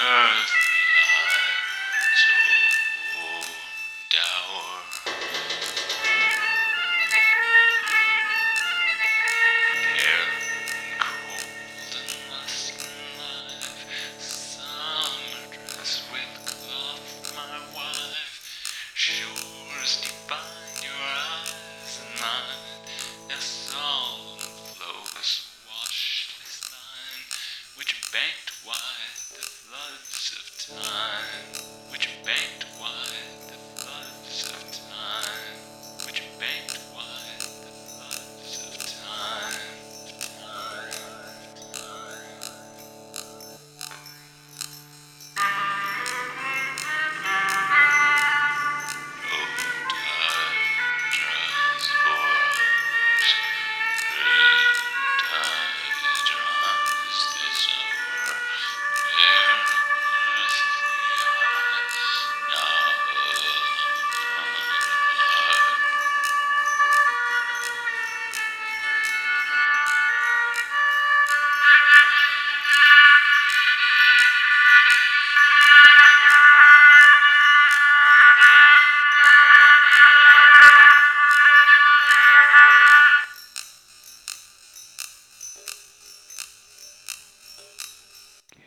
Uh. banked wide the floods of time, which banked wide.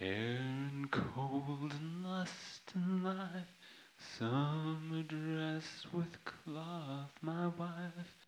Care and cold and lust and life. Summer dress with cloth, my wife.